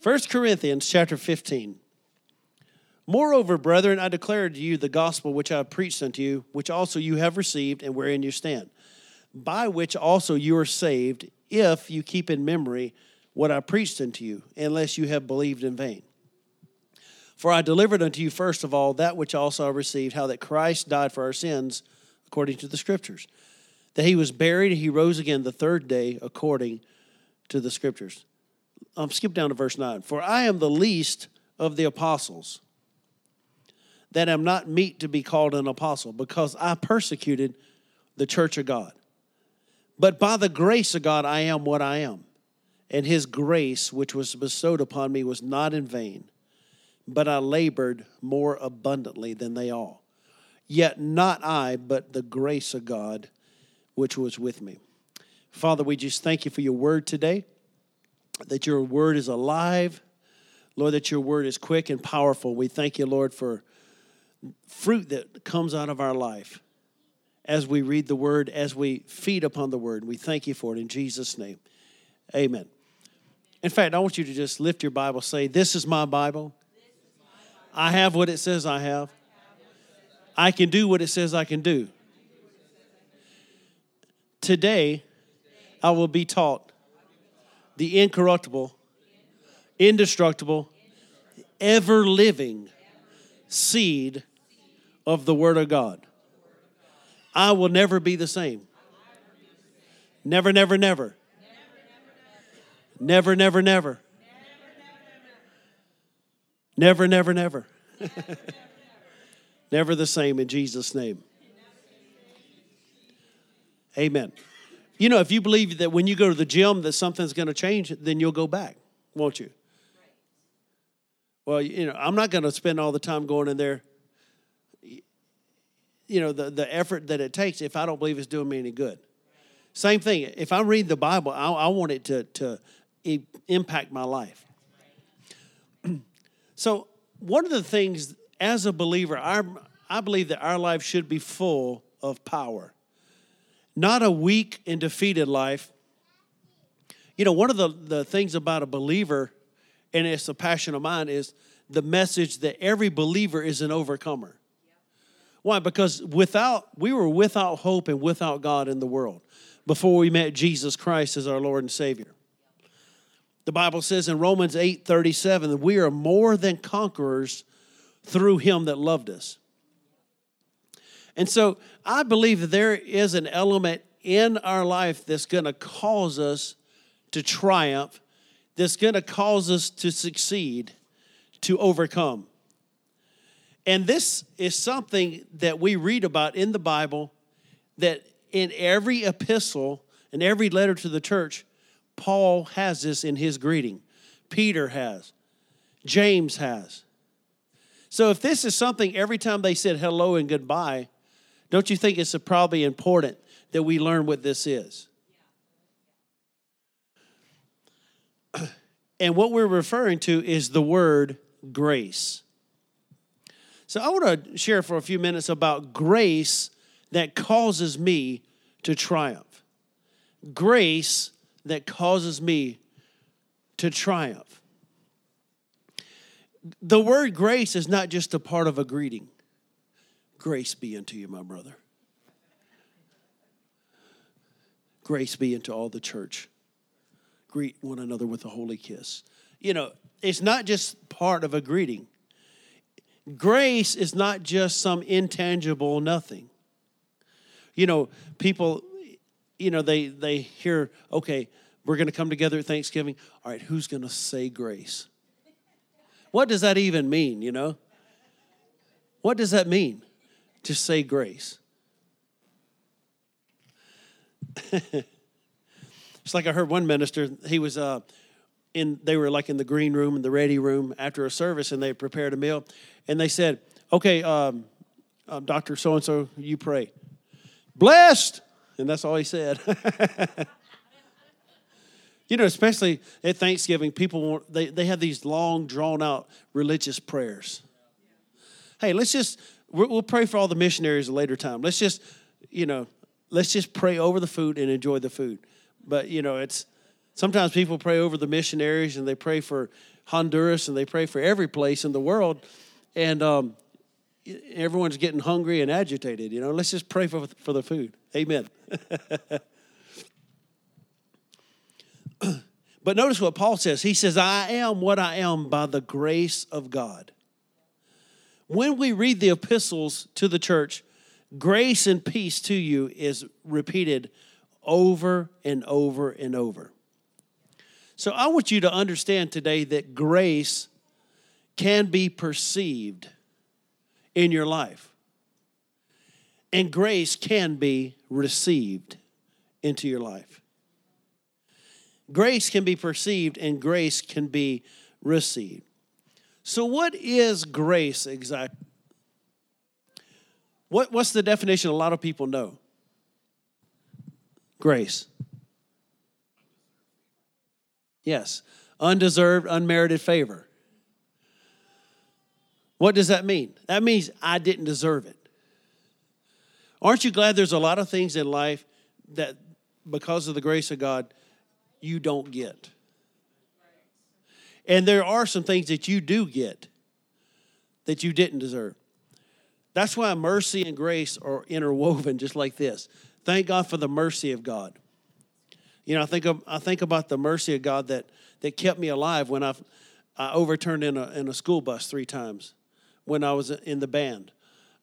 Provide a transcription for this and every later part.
1 Corinthians chapter 15. Moreover, brethren, I declare to you the gospel which I preached unto you, which also you have received, and wherein you stand, by which also you are saved, if you keep in memory what I preached unto you, unless you have believed in vain. For I delivered unto you first of all that which also I received, how that Christ died for our sins, according to the Scriptures, that he was buried, and he rose again the third day, according to the Scriptures. Um, skip down to verse 9. For I am the least of the apostles that am not meet to be called an apostle, because I persecuted the church of God. But by the grace of God, I am what I am. And his grace, which was bestowed upon me, was not in vain, but I labored more abundantly than they all. Yet not I, but the grace of God, which was with me. Father, we just thank you for your word today, that your word is alive. Lord, that your word is quick and powerful. We thank you, Lord, for fruit that comes out of our life as we read the word, as we feed upon the word. We thank you for it in Jesus' name. Amen. In fact, I want you to just lift your Bible, say, This is my Bible. I have what it says I have. I can do what it says I can do. Today, I will be taught the incorruptible, indestructible, ever living seed of the Word of God. I will never be the same. Never, never, never. Never, never, never. Never, never, never. Never the same in Jesus' name. Amen. You know, if you believe that when you go to the gym that something's going to change, then you'll go back, won't you? Well, you know, I'm not going to spend all the time going in there. You know the, the effort that it takes if i don't believe it's doing me any good. Same thing if i read the bible i, I want it to, to impact my life. So one of the things as a believer our, i believe that our life should be full of power not a weak and defeated life you know one of the, the things about a believer and it's a passion of mine is the message that every believer is an overcomer why? Because without we were without hope and without God in the world before we met Jesus Christ as our Lord and Savior. The Bible says in Romans 8 37 that we are more than conquerors through him that loved us. And so I believe that there is an element in our life that's going to cause us to triumph, that's going to cause us to succeed, to overcome. And this is something that we read about in the Bible that in every epistle and every letter to the church, Paul has this in his greeting. Peter has. James has. So if this is something every time they said hello and goodbye, don't you think it's probably important that we learn what this is? And what we're referring to is the word grace. So I want to share for a few minutes about grace that causes me to triumph. Grace that causes me to triumph. The word grace is not just a part of a greeting. Grace be unto you, my brother. Grace be unto all the church. Greet one another with a holy kiss. You know, it's not just part of a greeting grace is not just some intangible nothing. You know, people, you know, they they hear, okay, we're going to come together at Thanksgiving. All right, who's going to say grace? What does that even mean, you know? What does that mean to say grace? it's like I heard one minister, he was uh, in they were like in the green room and the ready room after a service and they prepared a meal. And they said okay um, um, dr so and so you pray. Blessed! And that's all he said. You know especially at thanksgiving people want, they, they have these long drawn out religious prayers. Hey let's just we'll pray for all the missionaries a later time let's just you know let's just pray over the food and enjoy the food but you know it's Sometimes people pray over the missionaries and they pray for Honduras and they pray for every place in the world. And um, everyone's getting hungry and agitated. You know, let's just pray for, for the food. Amen. but notice what Paul says. He says, I am what I am by the grace of God. When we read the epistles to the church, grace and peace to you is repeated over and over and over. So I want you to understand today that grace can be perceived in your life, and grace can be received into your life. Grace can be perceived, and grace can be received. So, what is grace exactly? What, what's the definition a lot of people know? Grace. Yes, undeserved, unmerited favor. What does that mean? That means I didn't deserve it. Aren't you glad there's a lot of things in life that, because of the grace of God, you don't get? And there are some things that you do get that you didn't deserve. That's why mercy and grace are interwoven just like this. Thank God for the mercy of God. You know, I think of, I think about the mercy of God that that kept me alive when I I overturned in a in a school bus three times when I was in the band.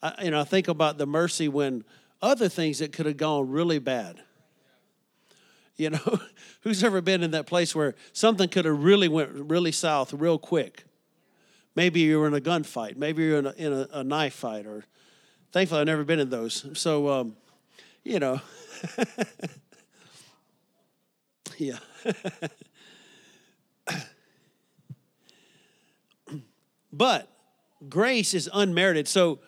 I, you know, I think about the mercy when other things that could have gone really bad. You know, who's ever been in that place where something could have really went really south real quick? Maybe you were in a gunfight. Maybe you're in a, in a, a knife fight. Or thankfully, I've never been in those. So, um, you know, yeah. but grace is unmerited. So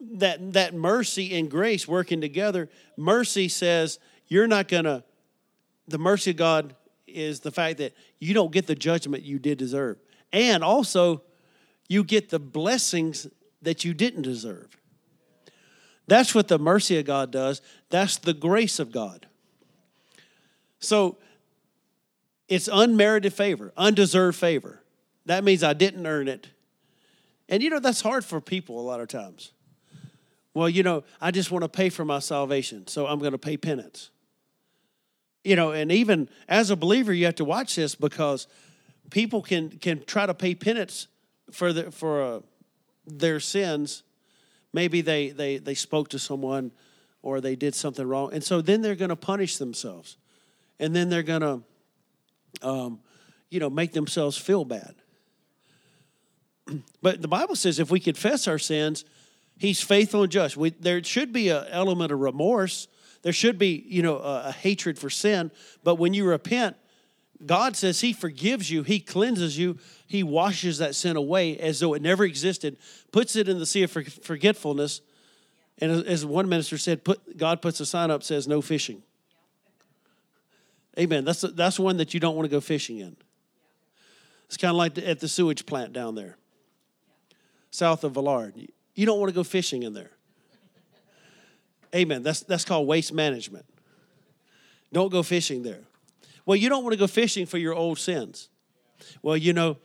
that that mercy and grace working together, mercy says you're not gonna. The mercy of God is the fact that you don't get the judgment you did deserve, and also you get the blessings that you didn't deserve. That's what the mercy of God does. That's the grace of God. So it's unmerited favor, undeserved favor. That means I didn't earn it. And you know, that's hard for people a lot of times. Well, you know, I just want to pay for my salvation, so I'm going to pay penance. You know, and even as a believer, you have to watch this because people can can try to pay penance for the, for uh, their sins. Maybe they, they they spoke to someone or they did something wrong, and so then they're going to punish themselves, and then they're going to, um, you know, make themselves feel bad. But the Bible says if we confess our sins, He's faithful and just. We, there should be an element of remorse. There should be, you know, a, a hatred for sin. But when you repent, God says He forgives you, He cleanses you, He washes that sin away as though it never existed, puts it in the sea of forgetfulness. And as one minister said, put, God puts a sign up says no fishing. Amen. That's that's one that you don't want to go fishing in. It's kind of like at the sewage plant down there, south of Villard. You don't want to go fishing in there. Amen. That's that's called waste management. Don't go fishing there. Well, you don't want to go fishing for your old sins. Well, you know,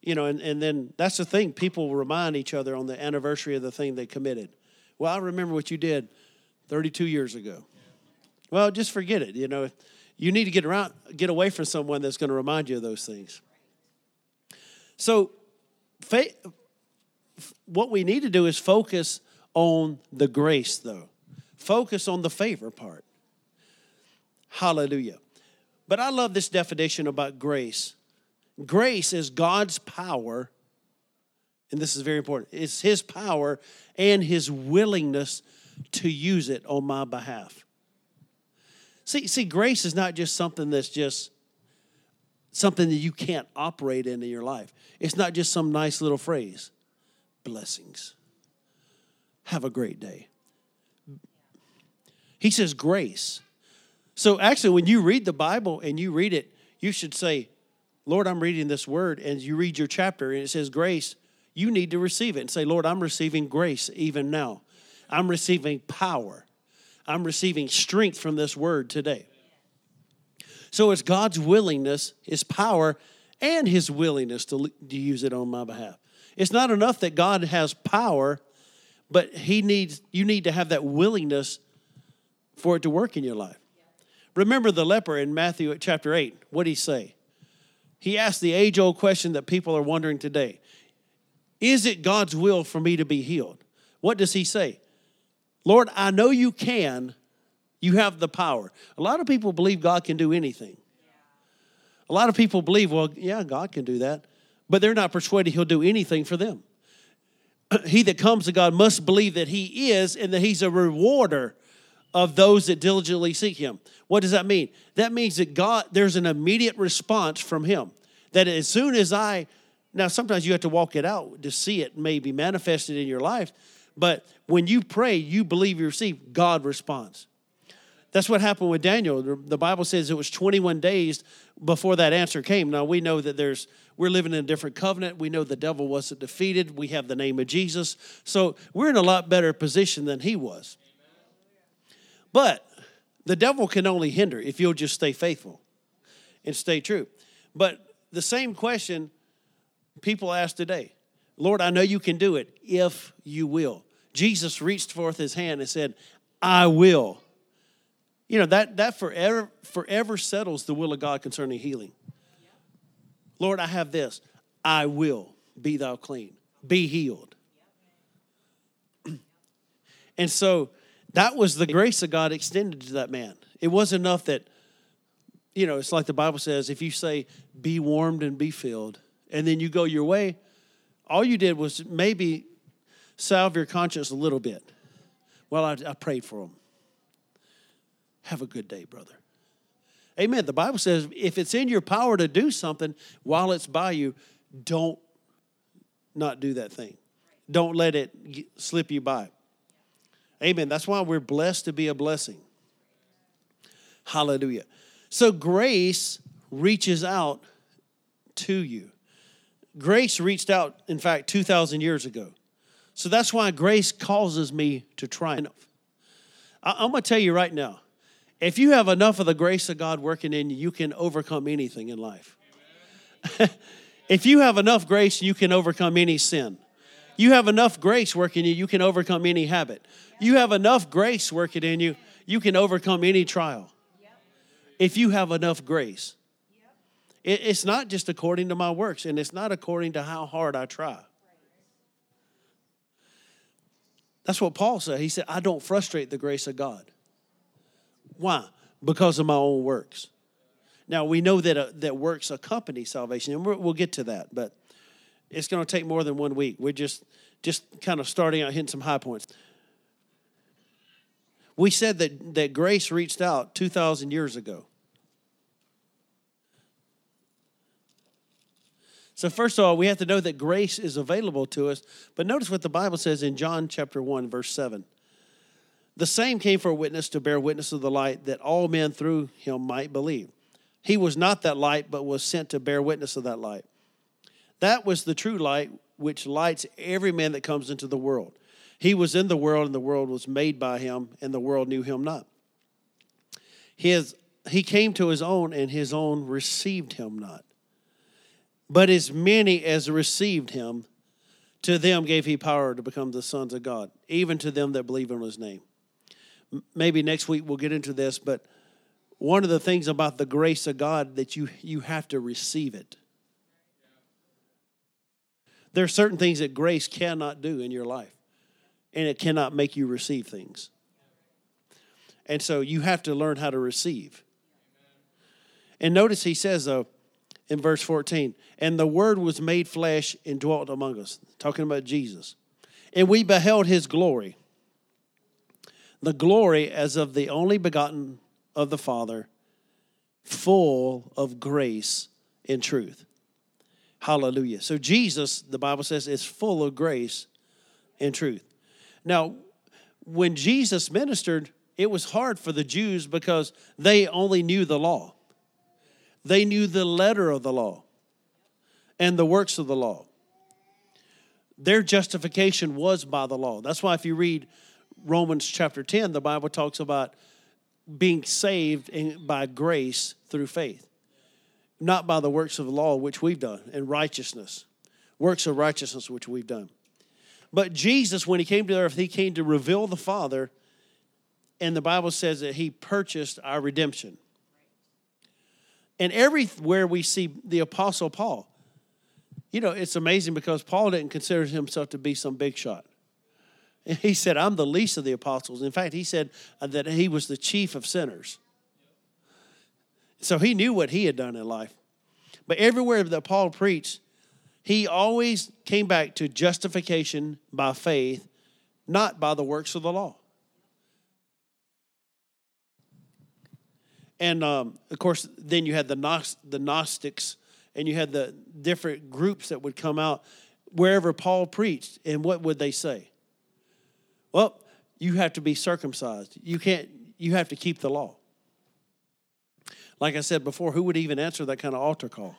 you know, and, and then that's the thing. People remind each other on the anniversary of the thing they committed. Well, I remember what you did 32 years ago. Well, just forget it. You know, you need to get around, get away from someone that's going to remind you of those things. So, faith, what we need to do is focus on the grace, though. Focus on the favor part. Hallelujah. But I love this definition about grace. Grace is God's power, and this is very important. It's His power and His willingness to use it on my behalf. See, see, grace is not just something that's just something that you can't operate in in your life. It's not just some nice little phrase. Blessings. Have a great day. He says grace. So actually, when you read the Bible and you read it, you should say, Lord, I'm reading this word, and you read your chapter and it says grace, you need to receive it and say, Lord, I'm receiving grace even now. I'm receiving power. I'm receiving strength from this word today. So it's God's willingness, His power, and His willingness to, to use it on my behalf. It's not enough that God has power, but He needs you need to have that willingness for it to work in your life. Remember the leper in Matthew chapter 8. What did he say? He asked the age old question that people are wondering today Is it God's will for me to be healed? What does he say? Lord, I know you can. You have the power. A lot of people believe God can do anything. A lot of people believe, well, yeah, God can do that, but they're not persuaded He'll do anything for them. he that comes to God must believe that He is and that He's a rewarder of those that diligently seek Him. What does that mean? That means that God, there's an immediate response from Him. That as soon as I, now sometimes you have to walk it out to see it maybe manifested in your life, but when you pray, you believe you receive, God responds. That's what happened with Daniel. The Bible says it was 21 days before that answer came. Now we know that there's we're living in a different covenant. We know the devil wasn't defeated. We have the name of Jesus. So we're in a lot better position than he was. But the devil can only hinder if you'll just stay faithful and stay true. But the same question people ask today Lord, I know you can do it if you will. Jesus reached forth his hand and said, I will. You know, that, that forever, forever settles the will of God concerning healing. Lord, I have this. I will be thou clean, be healed. And so that was the grace of God extended to that man. It wasn't enough that, you know, it's like the Bible says if you say, be warmed and be filled, and then you go your way, all you did was maybe salve your conscience a little bit. Well, I, I prayed for him. Have a good day, brother. Amen. The Bible says if it's in your power to do something while it's by you, don't not do that thing. Don't let it slip you by. Amen. That's why we're blessed to be a blessing. Hallelujah. So grace reaches out to you. Grace reached out, in fact, 2,000 years ago. So that's why grace causes me to triumph. I'm going to tell you right now if you have enough of the grace of God working in you, you can overcome anything in life. if you have enough grace, you can overcome any sin. You have enough grace working in you, you can overcome any habit. You have enough grace working in you, you can overcome any trial. If you have enough grace. It's not just according to my works, and it's not according to how hard I try. That's what Paul said. He said, I don't frustrate the grace of God. Why? Because of my own works. Now, we know that, uh, that works accompany salvation, and we'll get to that, but it's going to take more than one week. We're just, just kind of starting out hitting some high points. We said that, that grace reached out 2,000 years ago. So, first of all, we have to know that grace is available to us. But notice what the Bible says in John chapter 1, verse 7. The same came for a witness to bear witness of the light that all men through him might believe. He was not that light, but was sent to bear witness of that light. That was the true light which lights every man that comes into the world. He was in the world, and the world was made by him, and the world knew him not. His, he came to his own, and his own received him not. But as many as received him, to them gave he power to become the sons of God, even to them that believe in his name. Maybe next week we'll get into this, but one of the things about the grace of God that you you have to receive it. There are certain things that grace cannot do in your life, and it cannot make you receive things. And so you have to learn how to receive. And notice he says, though, in verse 14. And the Word was made flesh and dwelt among us, talking about Jesus. And we beheld his glory, the glory as of the only begotten of the Father, full of grace and truth. Hallelujah. So Jesus, the Bible says, is full of grace and truth. Now, when Jesus ministered, it was hard for the Jews because they only knew the law. They knew the letter of the law and the works of the law. Their justification was by the law. That's why if you read Romans chapter 10, the Bible talks about being saved by grace through faith, not by the works of the law which we've done and righteousness, works of righteousness which we've done. But Jesus, when he came to earth, he came to reveal the Father, and the Bible says that he purchased our redemption. And everywhere we see the Apostle Paul, you know, it's amazing because Paul didn't consider himself to be some big shot. He said, I'm the least of the apostles. In fact, he said that he was the chief of sinners. So he knew what he had done in life. But everywhere that Paul preached, he always came back to justification by faith, not by the works of the law. And um, of course, then you had the, the Gnostics and you had the different groups that would come out wherever Paul preached. And what would they say? Well, you have to be circumcised. You can't, you have to keep the law. Like I said before, who would even answer that kind of altar call?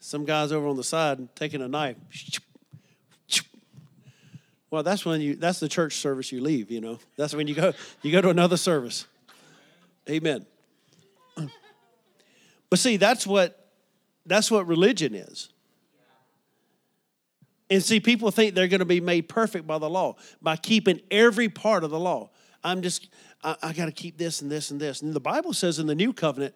Some guys over on the side taking a knife. Well, that's when you that's the church service you leave, you know. That's when you go you go to another service. Amen. But see, that's what that's what religion is. And see, people think they're going to be made perfect by the law, by keeping every part of the law. I'm just, I, I got to keep this and this and this. And the Bible says in the new covenant,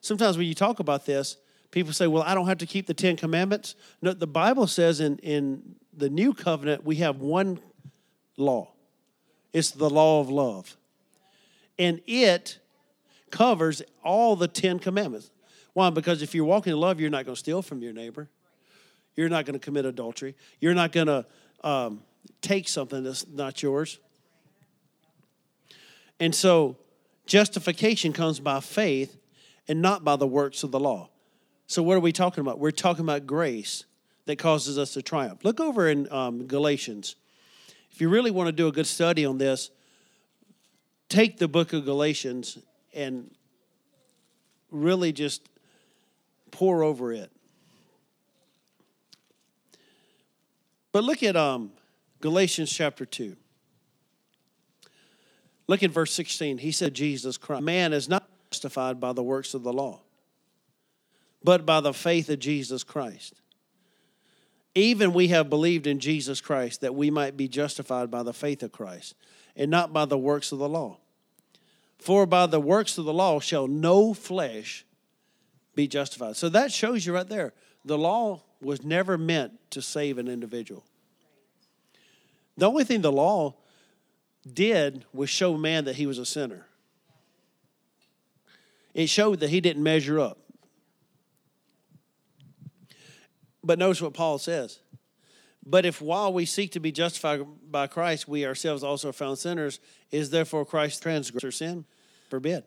sometimes when you talk about this, people say, well, I don't have to keep the Ten Commandments. No, the Bible says in, in the new covenant, we have one law it's the law of love. And it covers all the Ten Commandments. Why? Because if you're walking in love, you're not going to steal from your neighbor. You're not going to commit adultery. You're not going to um, take something that's not yours. And so, justification comes by faith and not by the works of the law. So, what are we talking about? We're talking about grace that causes us to triumph. Look over in um, Galatians. If you really want to do a good study on this, take the book of Galatians and really just pour over it. But look at um, Galatians chapter 2. Look at verse 16. He said, Jesus Christ. Man is not justified by the works of the law, but by the faith of Jesus Christ. Even we have believed in Jesus Christ that we might be justified by the faith of Christ and not by the works of the law. For by the works of the law shall no flesh be justified. So that shows you right there. The law was never meant to save an individual. The only thing the law did was show man that he was a sinner. It showed that he didn't measure up. But notice what Paul says. But if while we seek to be justified by Christ, we ourselves also are found sinners, is therefore Christ transgressor sin? Forbid.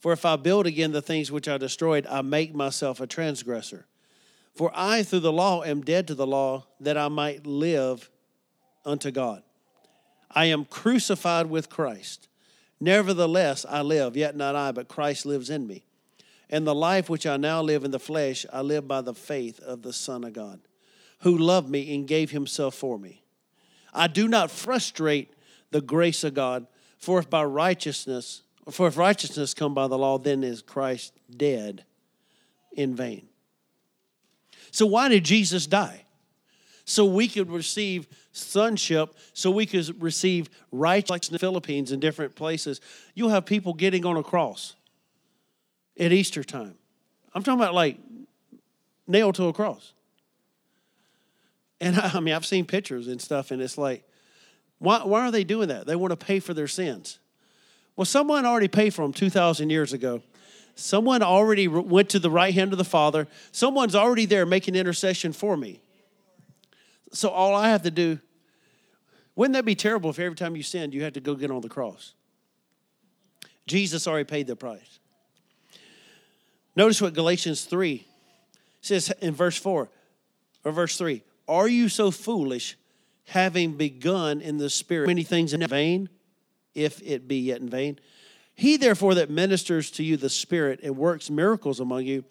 For if I build again the things which I destroyed, I make myself a transgressor. For I, through the law, am dead to the law, that I might live unto God. I am crucified with Christ. Nevertheless, I live, yet not I, but Christ lives in me. And the life which I now live in the flesh, I live by the faith of the Son of God, who loved me and gave himself for me. I do not frustrate the grace of God, for if by righteousness, for if righteousness come by the law, then is Christ dead in vain. So, why did Jesus die? So we could receive sonship, so we could receive righteousness in the Philippines and different places. You'll have people getting on a cross at Easter time. I'm talking about like nailed to a cross. And I mean, I've seen pictures and stuff, and it's like, why, why are they doing that? They want to pay for their sins. Well, someone already paid for them 2,000 years ago. Someone already went to the right hand of the Father. Someone's already there making intercession for me. So all I have to do, wouldn't that be terrible if every time you sinned, you had to go get on the cross? Jesus already paid the price. Notice what Galatians 3 says in verse 4 or verse 3 Are you so foolish, having begun in the Spirit many things in vain, if it be yet in vain? He therefore that ministers to you the Spirit and works miracles among you,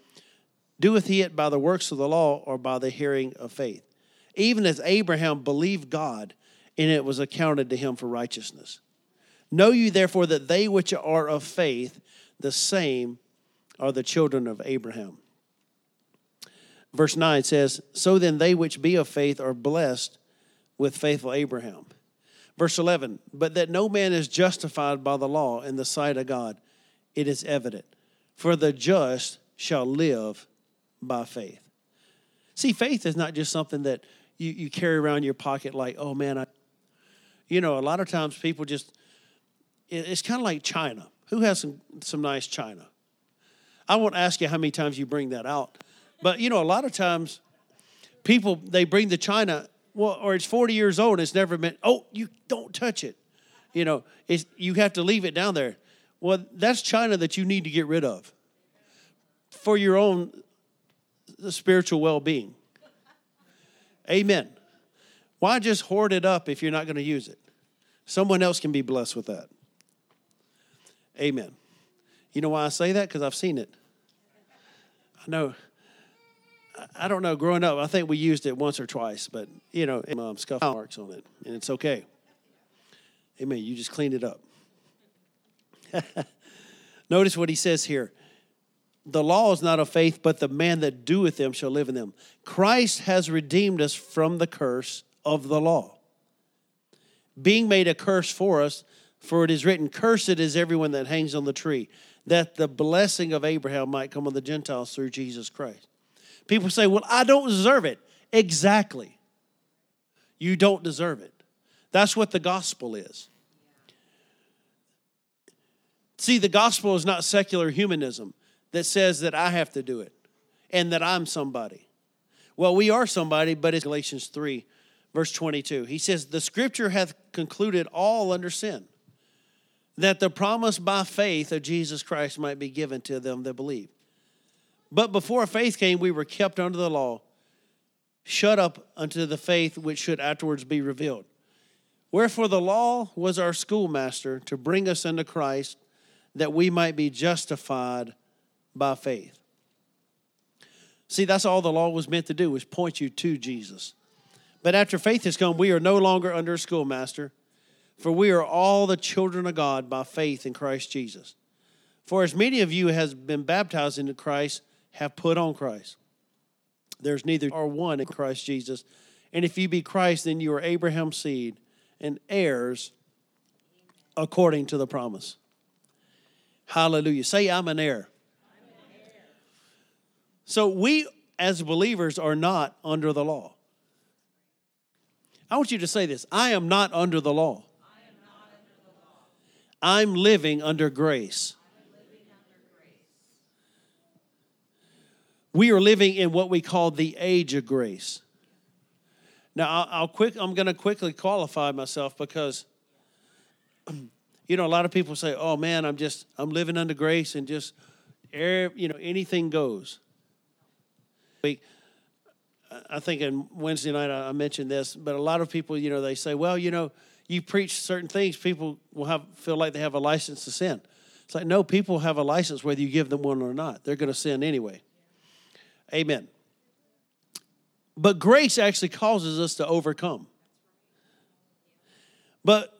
doeth he it by the works of the law or by the hearing of faith? Even as Abraham believed God, and it was accounted to him for righteousness. Know you therefore that they which are of faith, the same are the children of Abraham. Verse 9 says, So then they which be of faith are blessed with faithful Abraham. Verse 11, But that no man is justified by the law in the sight of God, it is evident. For the just shall live by faith. See, faith is not just something that you, you carry around your pocket like, oh man, I, you know, a lot of times people just, it's kind of like China. Who has some, some nice China? I won't ask you how many times you bring that out, but you know, a lot of times people, they bring the China, well, or it's 40 years old and it's never been, oh, you don't touch it. You know, it's, you have to leave it down there. Well, that's China that you need to get rid of for your own uh, spiritual well being. Amen. Why just hoard it up if you're not going to use it? Someone else can be blessed with that. Amen. You know why I say that? Because I've seen it. I know. I don't know. Growing up, I think we used it once or twice, but you know, um, scuff marks on it, and it's okay. Amen. You just clean it up. Notice what he says here the law is not of faith, but the man that doeth them shall live in them. Christ has redeemed us from the curse of the law, being made a curse for us, for it is written, Cursed is everyone that hangs on the tree, that the blessing of Abraham might come on the Gentiles through Jesus Christ. People say, Well, I don't deserve it. Exactly. You don't deserve it. That's what the gospel is. See, the gospel is not secular humanism that says that I have to do it and that I'm somebody. Well, we are somebody, but it's Galatians 3, verse 22. He says, The scripture hath concluded all under sin, that the promise by faith of Jesus Christ might be given to them that believe. But before faith came, we were kept under the law, shut up unto the faith which should afterwards be revealed. Wherefore the law was our schoolmaster to bring us unto Christ, that we might be justified by faith. See, that's all the law was meant to do, was point you to Jesus. But after faith has come, we are no longer under a schoolmaster, for we are all the children of God by faith in Christ Jesus. For as many of you has been baptized into Christ have put on Christ. There's neither or one in Christ Jesus. And if you be Christ, then you are Abraham's seed and heirs according to the promise. Hallelujah. Say, I'm an heir. So we, as believers, are not under the law. I want you to say this I am not under the law. I'm living under grace. We are living in what we call the age of grace. Now, I'll, quick. I'm going to quickly qualify myself because, you know, a lot of people say, "Oh man, I'm just I'm living under grace and just, you know, anything goes." week. I think on Wednesday night I mentioned this, but a lot of people, you know, they say, well, you know, you preach certain things, people will have feel like they have a license to sin. It's like, no, people have a license whether you give them one or not. They're going to sin anyway. Amen. But grace actually causes us to overcome. But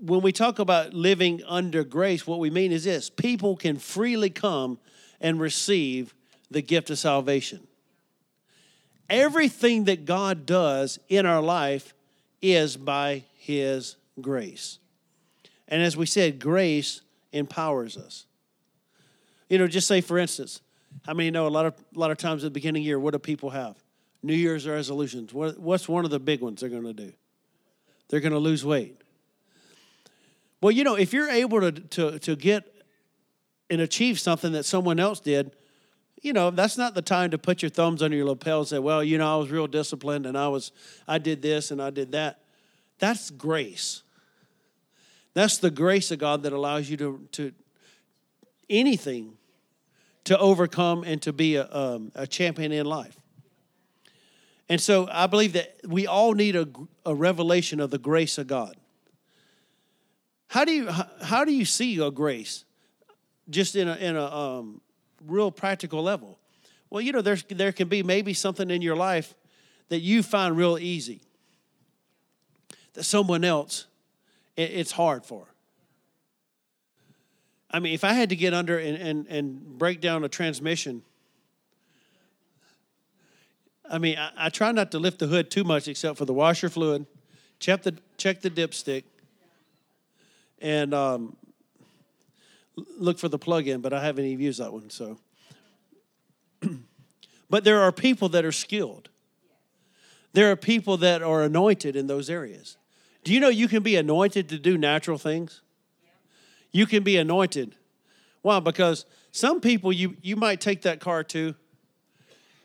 when we talk about living under grace, what we mean is this people can freely come and receive the gift of salvation. Everything that God does in our life is by His grace. And as we said, grace empowers us. You know, just say for instance, how many know a lot of a lot of times at the beginning of the year, what do people have? New Year's resolutions. What, what's one of the big ones they're going to do? They're going to lose weight. Well, you know, if you're able to, to, to get and achieve something that someone else did, you know, that's not the time to put your thumbs under your lapel and say, well, you know, I was real disciplined and I was, I did this and I did that. That's grace. That's the grace of God that allows you to, to anything to overcome and to be a, um, a champion in life. And so I believe that we all need a, a revelation of the grace of God. How do you, how do you see a grace? Just in a, in a, um, real practical level. Well, you know, there's, there can be maybe something in your life that you find real easy. that someone else, it's hard for. I mean, if I had to get under and, and, and break down a transmission, I mean, I, I, try not to lift the hood too much except for the washer fluid, check the, check the dipstick, and um, look for the plug-in, but I haven't even used that one, so. but there are people that are skilled. There are people that are anointed in those areas. Do you know you can be anointed to do natural things? You can be anointed. Why? Because some people you you might take that car to.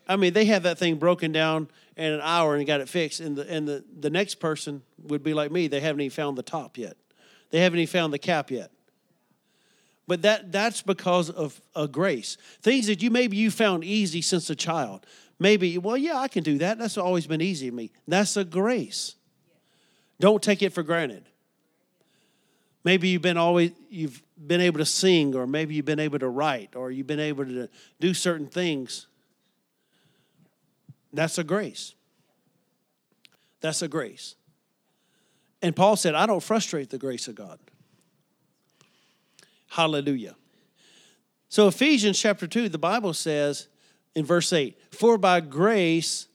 I mean, they have that thing broken down in an hour and got it fixed, and the and the, the next person would be like me. They haven't even found the top yet. They haven't even found the cap yet. But that that's because of a grace. Things that you maybe you found easy since a child. Maybe, well, yeah, I can do that. That's always been easy to me. That's a grace. Don't take it for granted. Maybe you've been always you've been able to sing, or maybe you've been able to write, or you've been able to do certain things. That's a grace. That's a grace. And Paul said, I don't frustrate the grace of God. Hallelujah. So, Ephesians chapter 2, the Bible says in verse 8, For by grace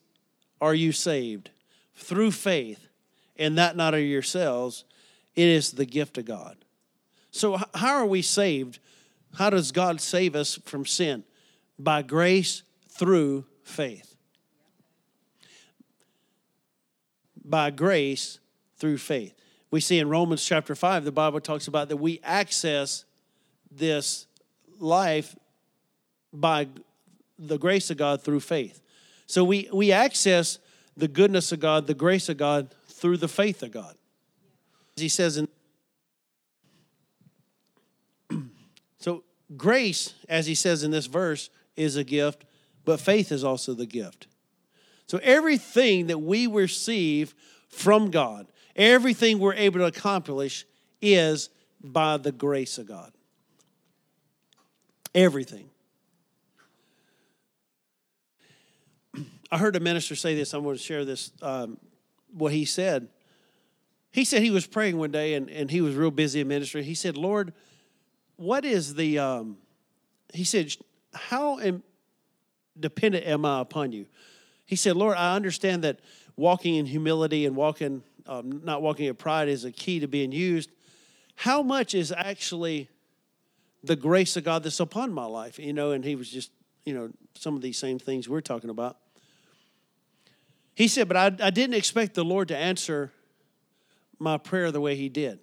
are you saved through faith, and that not of yourselves. It is the gift of God. So, how are we saved? How does God save us from sin? By grace through faith. By grace through faith. We see in Romans chapter 5, the Bible talks about that we access this life by the grace of God through faith. So we, we access the goodness of God, the grace of God through the faith of God. He says in So grace, as he says in this verse, is a gift, but faith is also the gift. So everything that we receive from God, everything we're able to accomplish is by the grace of God. Everything. I heard a minister say this. I'm going to share this, um, what he said. He said he was praying one day and, and he was real busy in ministry. He said, Lord, what is the, um, he said, how am, dependent am I upon you? He said, Lord, I understand that walking in humility and walking, um, not walking in pride is a key to being used. How much is actually the grace of God that's upon my life? You know, and he was just, you know, some of these same things we're talking about. He said, but I, I didn't expect the Lord to answer my prayer the way he did.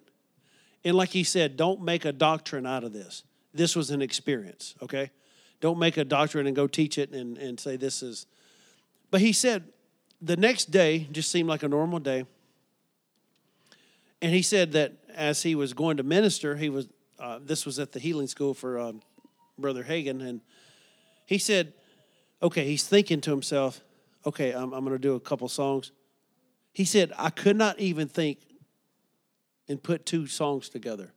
And like he said, don't make a doctrine out of this. This was an experience, okay? Don't make a doctrine and go teach it and, and say this is. But he said, the next day just seemed like a normal day. And he said that as he was going to minister, he was, uh, this was at the healing school for uh, Brother Hagin. And he said, okay, he's thinking to himself, okay, I'm, I'm going to do a couple songs. He said, I could not even think and put two songs together.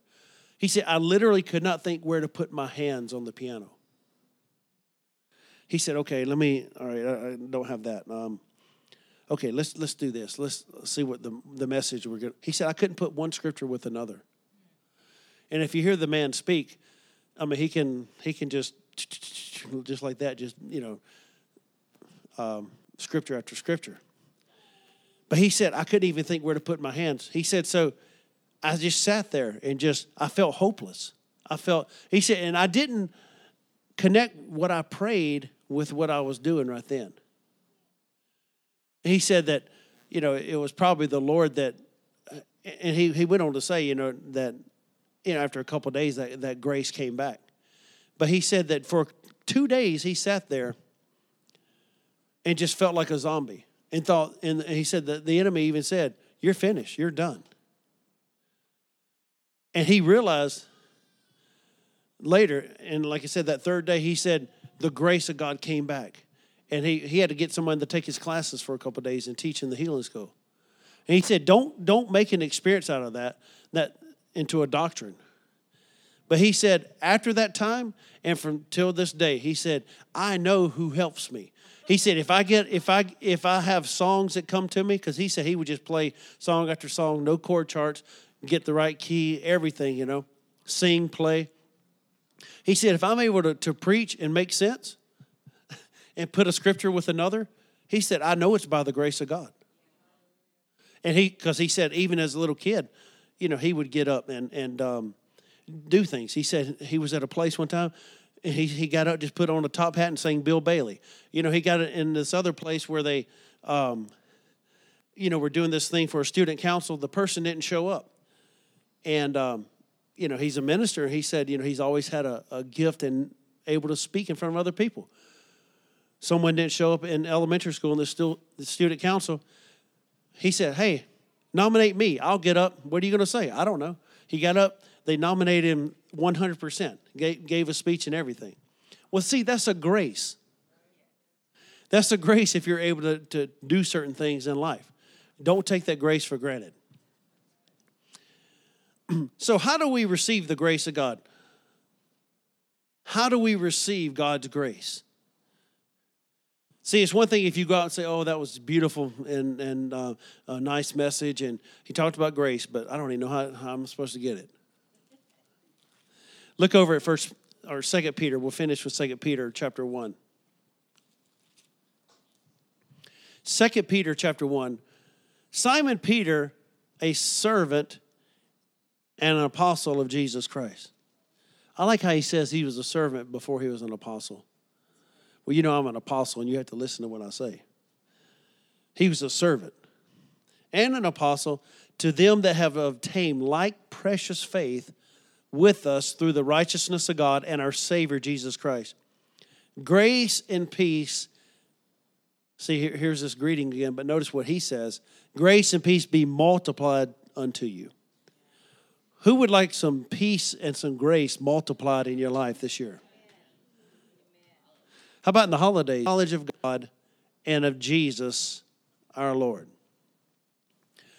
He said, I literally could not think where to put my hands on the piano. He said, okay, let me, all right, I, don't have that. Um, okay, let's let's do this. Let's see what the, the message we're going to. He said, I couldn't put one scripture with another. And if you hear the man speak, I mean, he can he can just just like that, just you know, um, scripture after scripture. But he said, I couldn't even think where to put my hands. He said, so I just sat there and just, I felt hopeless. I felt, he said, and I didn't connect what I prayed with what I was doing right then. He said that, you know, it was probably the Lord that, uh, and he, he went on to say, you know, that, you know, after a couple days that, that grace came back. But he said that for two days he sat there and just felt like a zombie and thought, and he said that the enemy even said, You're finished, you're done. And he realized later, and like I said, that third day, he said the grace of God came back. And he, he had to get someone to take his classes for a couple days and teach in the healing school. And he said, don't, don't make an experience out of that, that into a doctrine. But he said, after that time and from till this day, he said, I know who helps me. He said, if I get if I if I have songs that come to me, because he said he would just play song after song, no chord charts, get the right key, everything, you know, sing, play. He said, if I'm able to, to preach and make sense and put a scripture with another, he said, I know it's by the grace of God. And he, because he said, even as a little kid, you know, he would get up and, and um, do things. He said he was at a place one time he, he got up, just put on a top hat and sang Bill Bailey. You know, he got in this other place where they, um, you know, were doing this thing for a student council. The person didn't show up. And, um, you know, he's a minister. He said, you know, he's always had a, a gift and able to speak in front of other people. Someone didn't show up in elementary school in the, stu- the student council. He said, hey, nominate me. I'll get up. What are you going to say? I don't know. He got up. They nominated him 100%, gave, gave a speech and everything. Well, see, that's a grace. That's a grace if you're able to, to do certain things in life. Don't take that grace for granted. so, how do we receive the grace of God? How do we receive God's grace? See, it's one thing if you go out and say, "Oh, that was beautiful and and uh, a nice message," and he talked about grace, but I don't even know how, how I'm supposed to get it. Look over at first or second Peter. We'll finish with second Peter chapter one. Second Peter chapter one. Simon Peter, a servant and an apostle of Jesus Christ. I like how he says he was a servant before he was an apostle. Well, you know I'm an apostle, and you have to listen to what I say. He was a servant and an apostle to them that have obtained like precious faith with us through the righteousness of God and our Savior Jesus Christ. Grace and peace. See, here's this greeting again, but notice what he says Grace and peace be multiplied unto you. Who would like some peace and some grace multiplied in your life this year? How about in the holidays? Knowledge of God and of Jesus our Lord.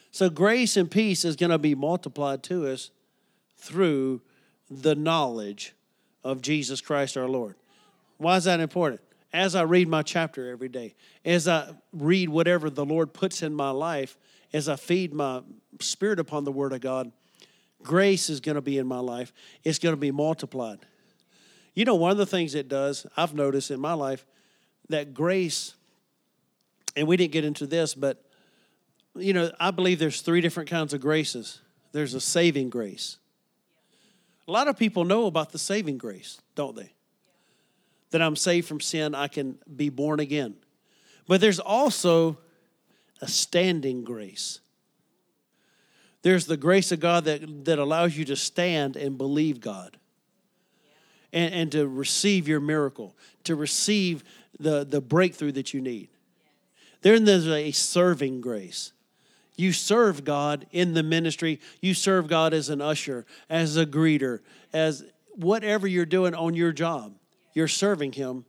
So, grace and peace is going to be multiplied to us through the knowledge of Jesus Christ our Lord. Why is that important? As I read my chapter every day, as I read whatever the Lord puts in my life, as I feed my spirit upon the Word of God, grace is going to be in my life. It's going to be multiplied. You know, one of the things it does, I've noticed in my life, that grace, and we didn't get into this, but, you know, I believe there's three different kinds of graces there's a saving grace, a lot of people know about the saving grace, don't they? That I'm saved from sin, I can be born again. But there's also a standing grace. There's the grace of God that, that allows you to stand and believe God and, and to receive your miracle, to receive the, the breakthrough that you need. Then there's a serving grace. You serve God in the ministry. You serve God as an usher, as a greeter, as whatever you're doing on your job. You're serving Him.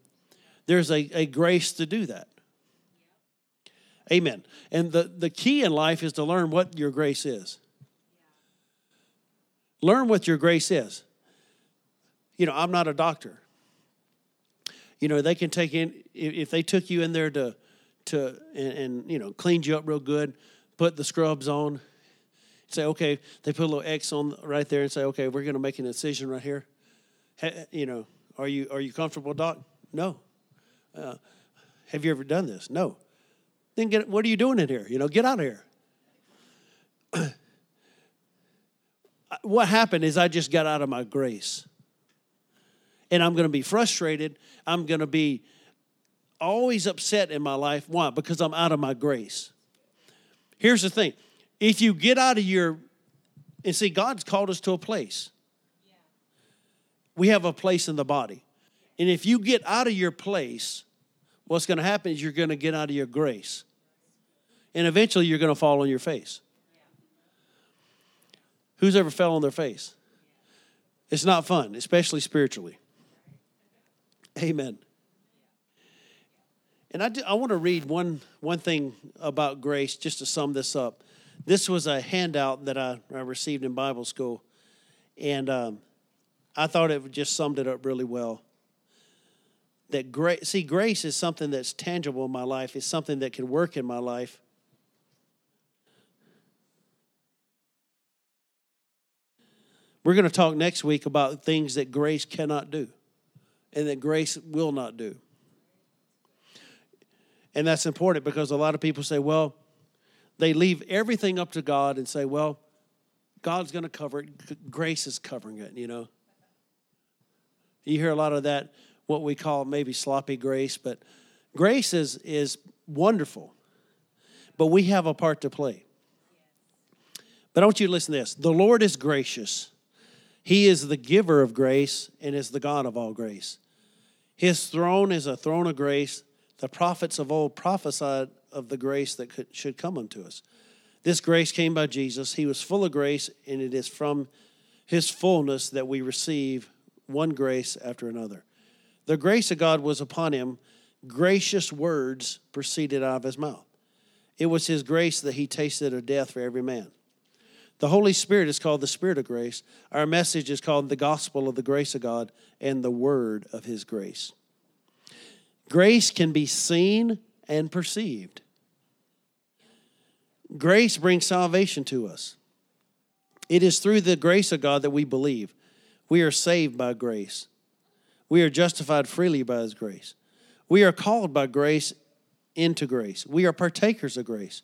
There's a, a grace to do that. Amen. And the, the key in life is to learn what your grace is. Learn what your grace is. You know, I'm not a doctor. You know, they can take in, if they took you in there to, to and, and you know, cleaned you up real good, put the scrubs on, say, okay, they put a little X on right there and say, okay, we're going to make an incision right here. you know, are you are you comfortable, doc? No. Uh, have you ever done this? No. Then get what are you doing in here? You know, get out of here. what happened is I just got out of my grace. And I'm going to be frustrated. I'm going to be always upset in my life. Why? Because I'm out of my grace. Here's the thing if you get out of your, and see, God's called us to a place. We have a place in the body. And if you get out of your place, what's going to happen is you're going to get out of your grace. And eventually you're going to fall on your face. Who's ever fell on their face? It's not fun, especially spiritually. Amen. And I, do, I want to read one, one thing about grace just to sum this up. This was a handout that I, I received in Bible school, and um, I thought it just summed it up really well. that grace, see, grace is something that's tangible in my life, it's something that can work in my life. We're going to talk next week about things that grace cannot do and that grace will not do. And that's important because a lot of people say, well, they leave everything up to God and say, well, God's going to cover it. Grace is covering it, you know. You hear a lot of that, what we call maybe sloppy grace, but grace is, is wonderful. But we have a part to play. But I want you to listen to this the Lord is gracious. He is the giver of grace and is the God of all grace. His throne is a throne of grace. The prophets of old prophesied of the grace that could, should come unto us. This grace came by Jesus. He was full of grace, and it is from his fullness that we receive one grace after another. The grace of God was upon him. Gracious words proceeded out of his mouth. It was his grace that he tasted of death for every man. The Holy Spirit is called the Spirit of grace. Our message is called the gospel of the grace of God and the word of his grace. Grace can be seen and perceived. Grace brings salvation to us. It is through the grace of God that we believe. We are saved by grace. We are justified freely by His grace. We are called by grace into grace. We are partakers of grace.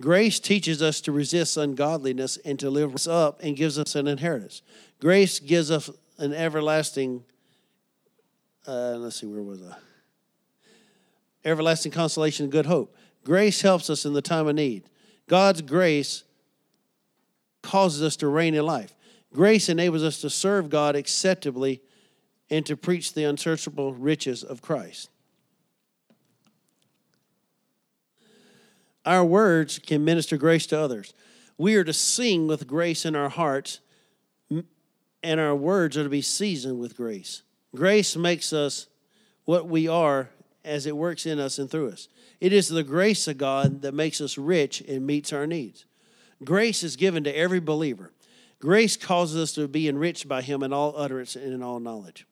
Grace teaches us to resist ungodliness and to live us up and gives us an inheritance. Grace gives us an everlasting, uh, let's see, where was I? Everlasting consolation and good hope. Grace helps us in the time of need. God's grace causes us to reign in life. Grace enables us to serve God acceptably and to preach the unsearchable riches of Christ. Our words can minister grace to others. We are to sing with grace in our hearts, and our words are to be seasoned with grace. Grace makes us what we are as it works in us and through us. It is the grace of God that makes us rich and meets our needs. Grace is given to every believer. Grace causes us to be enriched by Him in all utterance and in all knowledge.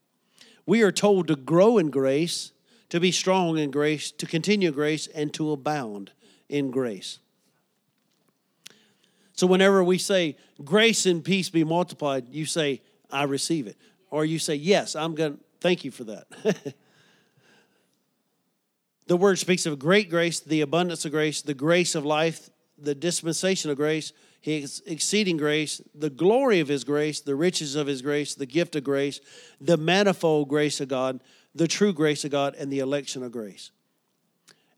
We are told to grow in grace, to be strong in grace, to continue grace, and to abound in grace. So, whenever we say, grace and peace be multiplied, you say, I receive it. Or you say, Yes, I'm going to thank you for that. the word speaks of great grace, the abundance of grace, the grace of life, the dispensation of grace, his exceeding grace, the glory of his grace, the riches of his grace, the gift of grace, the manifold grace of God, the true grace of God, and the election of grace.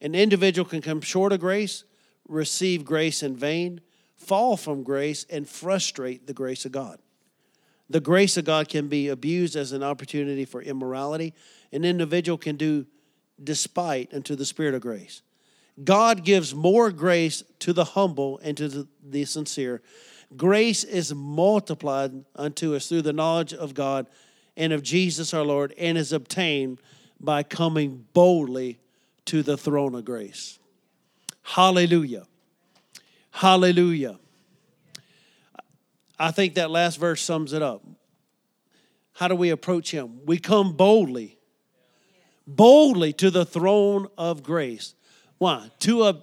An individual can come short of grace, receive grace in vain, fall from grace, and frustrate the grace of God. The grace of God can be abused as an opportunity for immorality. An individual can do despite unto the Spirit of grace. God gives more grace to the humble and to the, sincere. Grace is multiplied unto us through the knowledge of God and of Jesus our Lord, and is obtained by coming boldly to the throne of grace. Hallelujah. Hallelujah. I think that last verse sums it up. How do we approach Him? We come boldly, boldly to the throne of grace. Why? To a,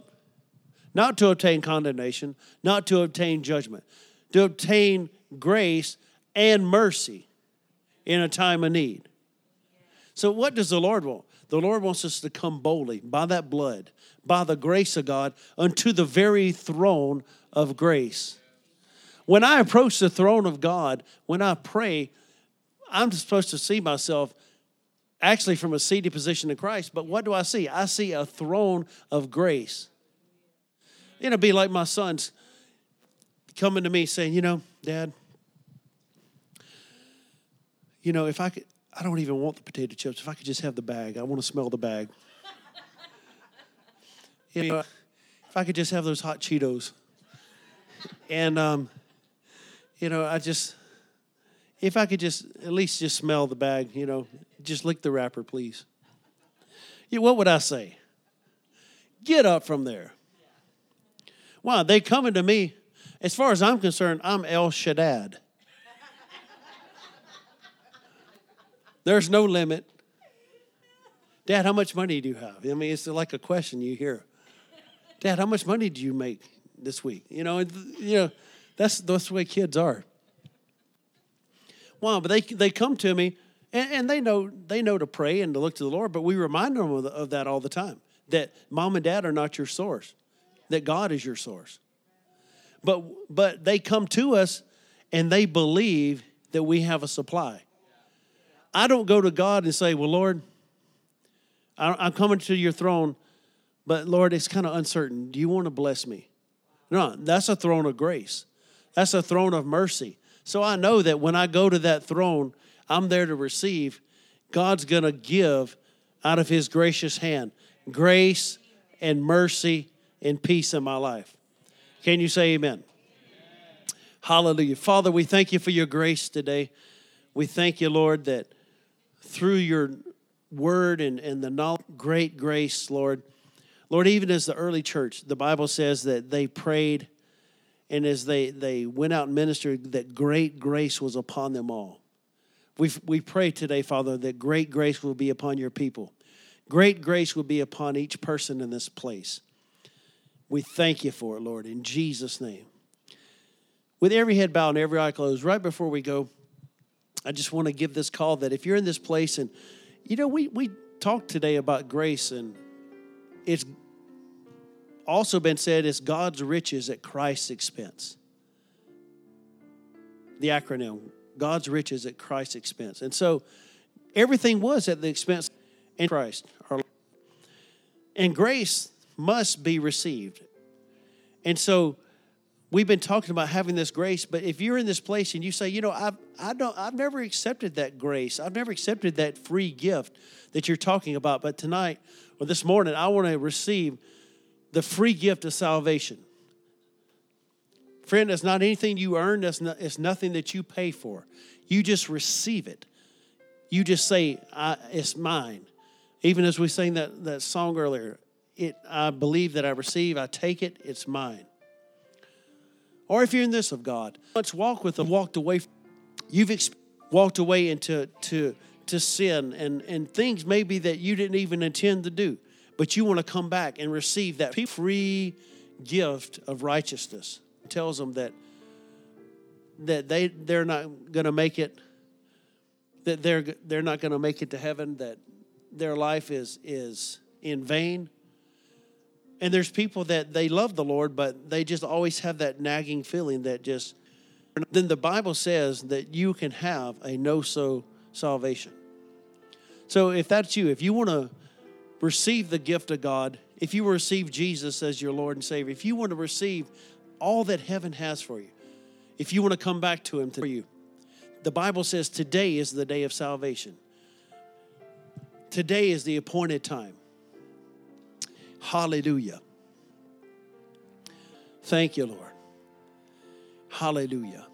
not to obtain condemnation, not to obtain judgment, to obtain grace and mercy in a time of need. So, what does the Lord want? The Lord wants us to come boldly by that blood, by the grace of God, unto the very throne of grace. When I approach the throne of God, when I pray, I'm supposed to see myself actually from a seated position in Christ. But what do I see? I see a throne of grace. It'll be like my sons coming to me saying, You know, Dad, you know, if I could, I don't even want the potato chips. If I could just have the bag, I want to smell the bag. you know, if I could just have those hot Cheetos. And, um, you know, I just, if I could just at least just smell the bag, you know, just lick the wrapper, please. Yeah, what would I say? Get up from there. Wow, they coming to me. As far as I'm concerned, I'm El Shaddai. There's no limit. Dad, how much money do you have? I mean, it's like a question you hear. Dad, how much money do you make this week? You know, you know, that's that's the way kids are. Well, but they they come to me and, and, they know they know to pray and to look to the Lord, but we remind them of, the, of that all the time. That mom and dad are not your source, that God is your source. But but they come to us and they believe that we have a supply. I don't go to God and say, Well, Lord, I'm coming to your throne, but Lord, it's kind of uncertain. Do you want to bless me? No, that's a throne of grace. That's a throne of mercy. So I know that when I go to that throne, I'm there to receive. God's going to give out of his gracious hand grace and mercy and peace in my life. Can you say amen? amen? Hallelujah. Father, we thank you for your grace today. We thank you, Lord, that through your word and, and the knowledge, great grace, Lord. Lord, even as the early church, the Bible says that they prayed, and as they, they went out and ministered, that great grace was upon them all. We, we pray today, Father, that great grace will be upon your people. Great grace will be upon each person in this place. We thank you for it, Lord, in Jesus' name. With every head bowed and every eye closed, right before we go, I just want to give this call that if you're in this place and you know, we, we talked today about grace, and it's also been said it's God's riches at Christ's expense. The acronym God's riches at Christ's expense. And so everything was at the expense in Christ. And grace must be received. And so we've been talking about having this grace, but if you're in this place and you say, you know, I've, I don't, I've never accepted that grace, I've never accepted that free gift that you're talking about, but tonight or this morning, I want to receive the free gift of salvation. Friend, it's not anything you earn, it's, not, it's nothing that you pay for. You just receive it. You just say, It's mine. Even as we sang that, that song earlier, it, I believe that I receive, I take it, it's mine. Or if you're in this of God, let's walk with them, walked away. You've walked away into to, to sin and, and things maybe that you didn't even intend to do, but you want to come back and receive that free gift of righteousness. It tells them that that they they're not going to make it that they're they're not going to make it to heaven that their life is is in vain and there's people that they love the Lord, but they just always have that nagging feeling that just. Then the Bible says that you can have a know so salvation. So if that's you, if you want to receive the gift of God, if you receive Jesus as your Lord and Savior, if you want to receive all that heaven has for you, if you want to come back to Him for you, the Bible says today is the day of salvation. Today is the appointed time. Hallelujah. Thank you, Lord. Hallelujah.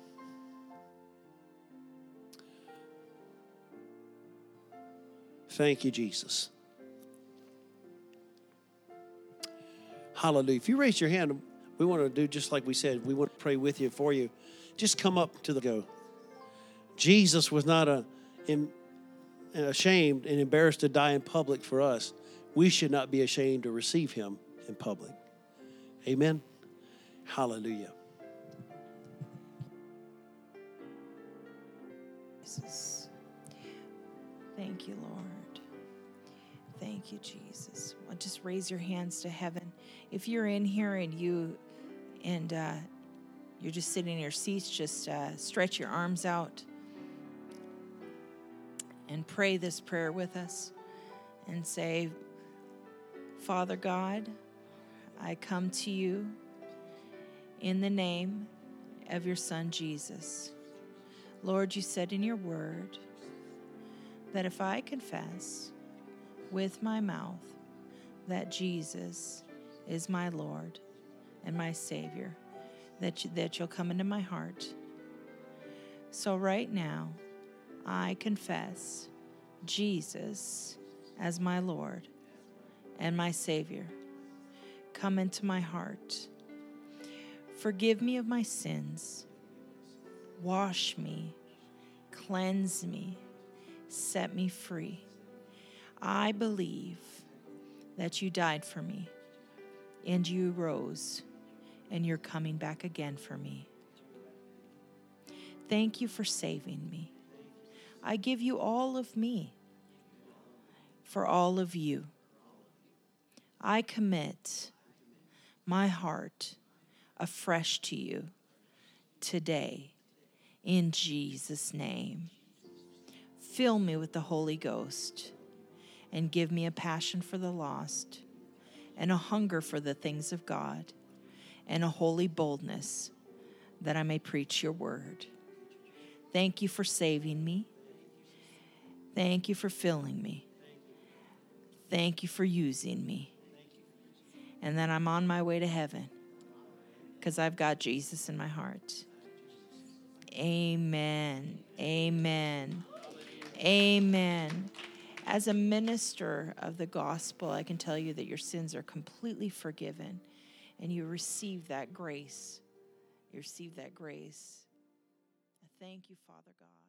Thank you, Jesus. Hallelujah. If you raise your hand, we want to do just like we said. We want to pray with you for you. Just come up to the go. Jesus was not a, in, ashamed and embarrassed to die in public for us we should not be ashamed to receive him in public. Amen. Hallelujah. Jesus. Thank you, Lord. Thank you, Jesus. Well, just raise your hands to heaven. If you're in here and you and uh, you're just sitting in your seats, just uh, stretch your arms out and pray this prayer with us and say, Father God, I come to you in the name of your Son Jesus. Lord, you said in your word that if I confess with my mouth that Jesus is my Lord and my Savior, that, you, that you'll come into my heart. So, right now, I confess Jesus as my Lord and my Savior. Come into my heart. Forgive me of my sins. Wash me, cleanse me, set me free. I believe that you died for me and you rose and you're coming back again for me. Thank you for saving me. I give you all of me for all of you. I commit my heart afresh to you today in Jesus' name. Fill me with the Holy Ghost and give me a passion for the lost and a hunger for the things of God and a holy boldness that I may preach your word. Thank you for saving me. Thank you for filling me. Thank you for using me. And that I'm on my way to heaven because I've got Jesus in my heart. Amen. Amen. Amen. As a minister of the gospel, I can tell you that your sins are completely forgiven and you receive that grace. You receive that grace. I Thank you, Father God.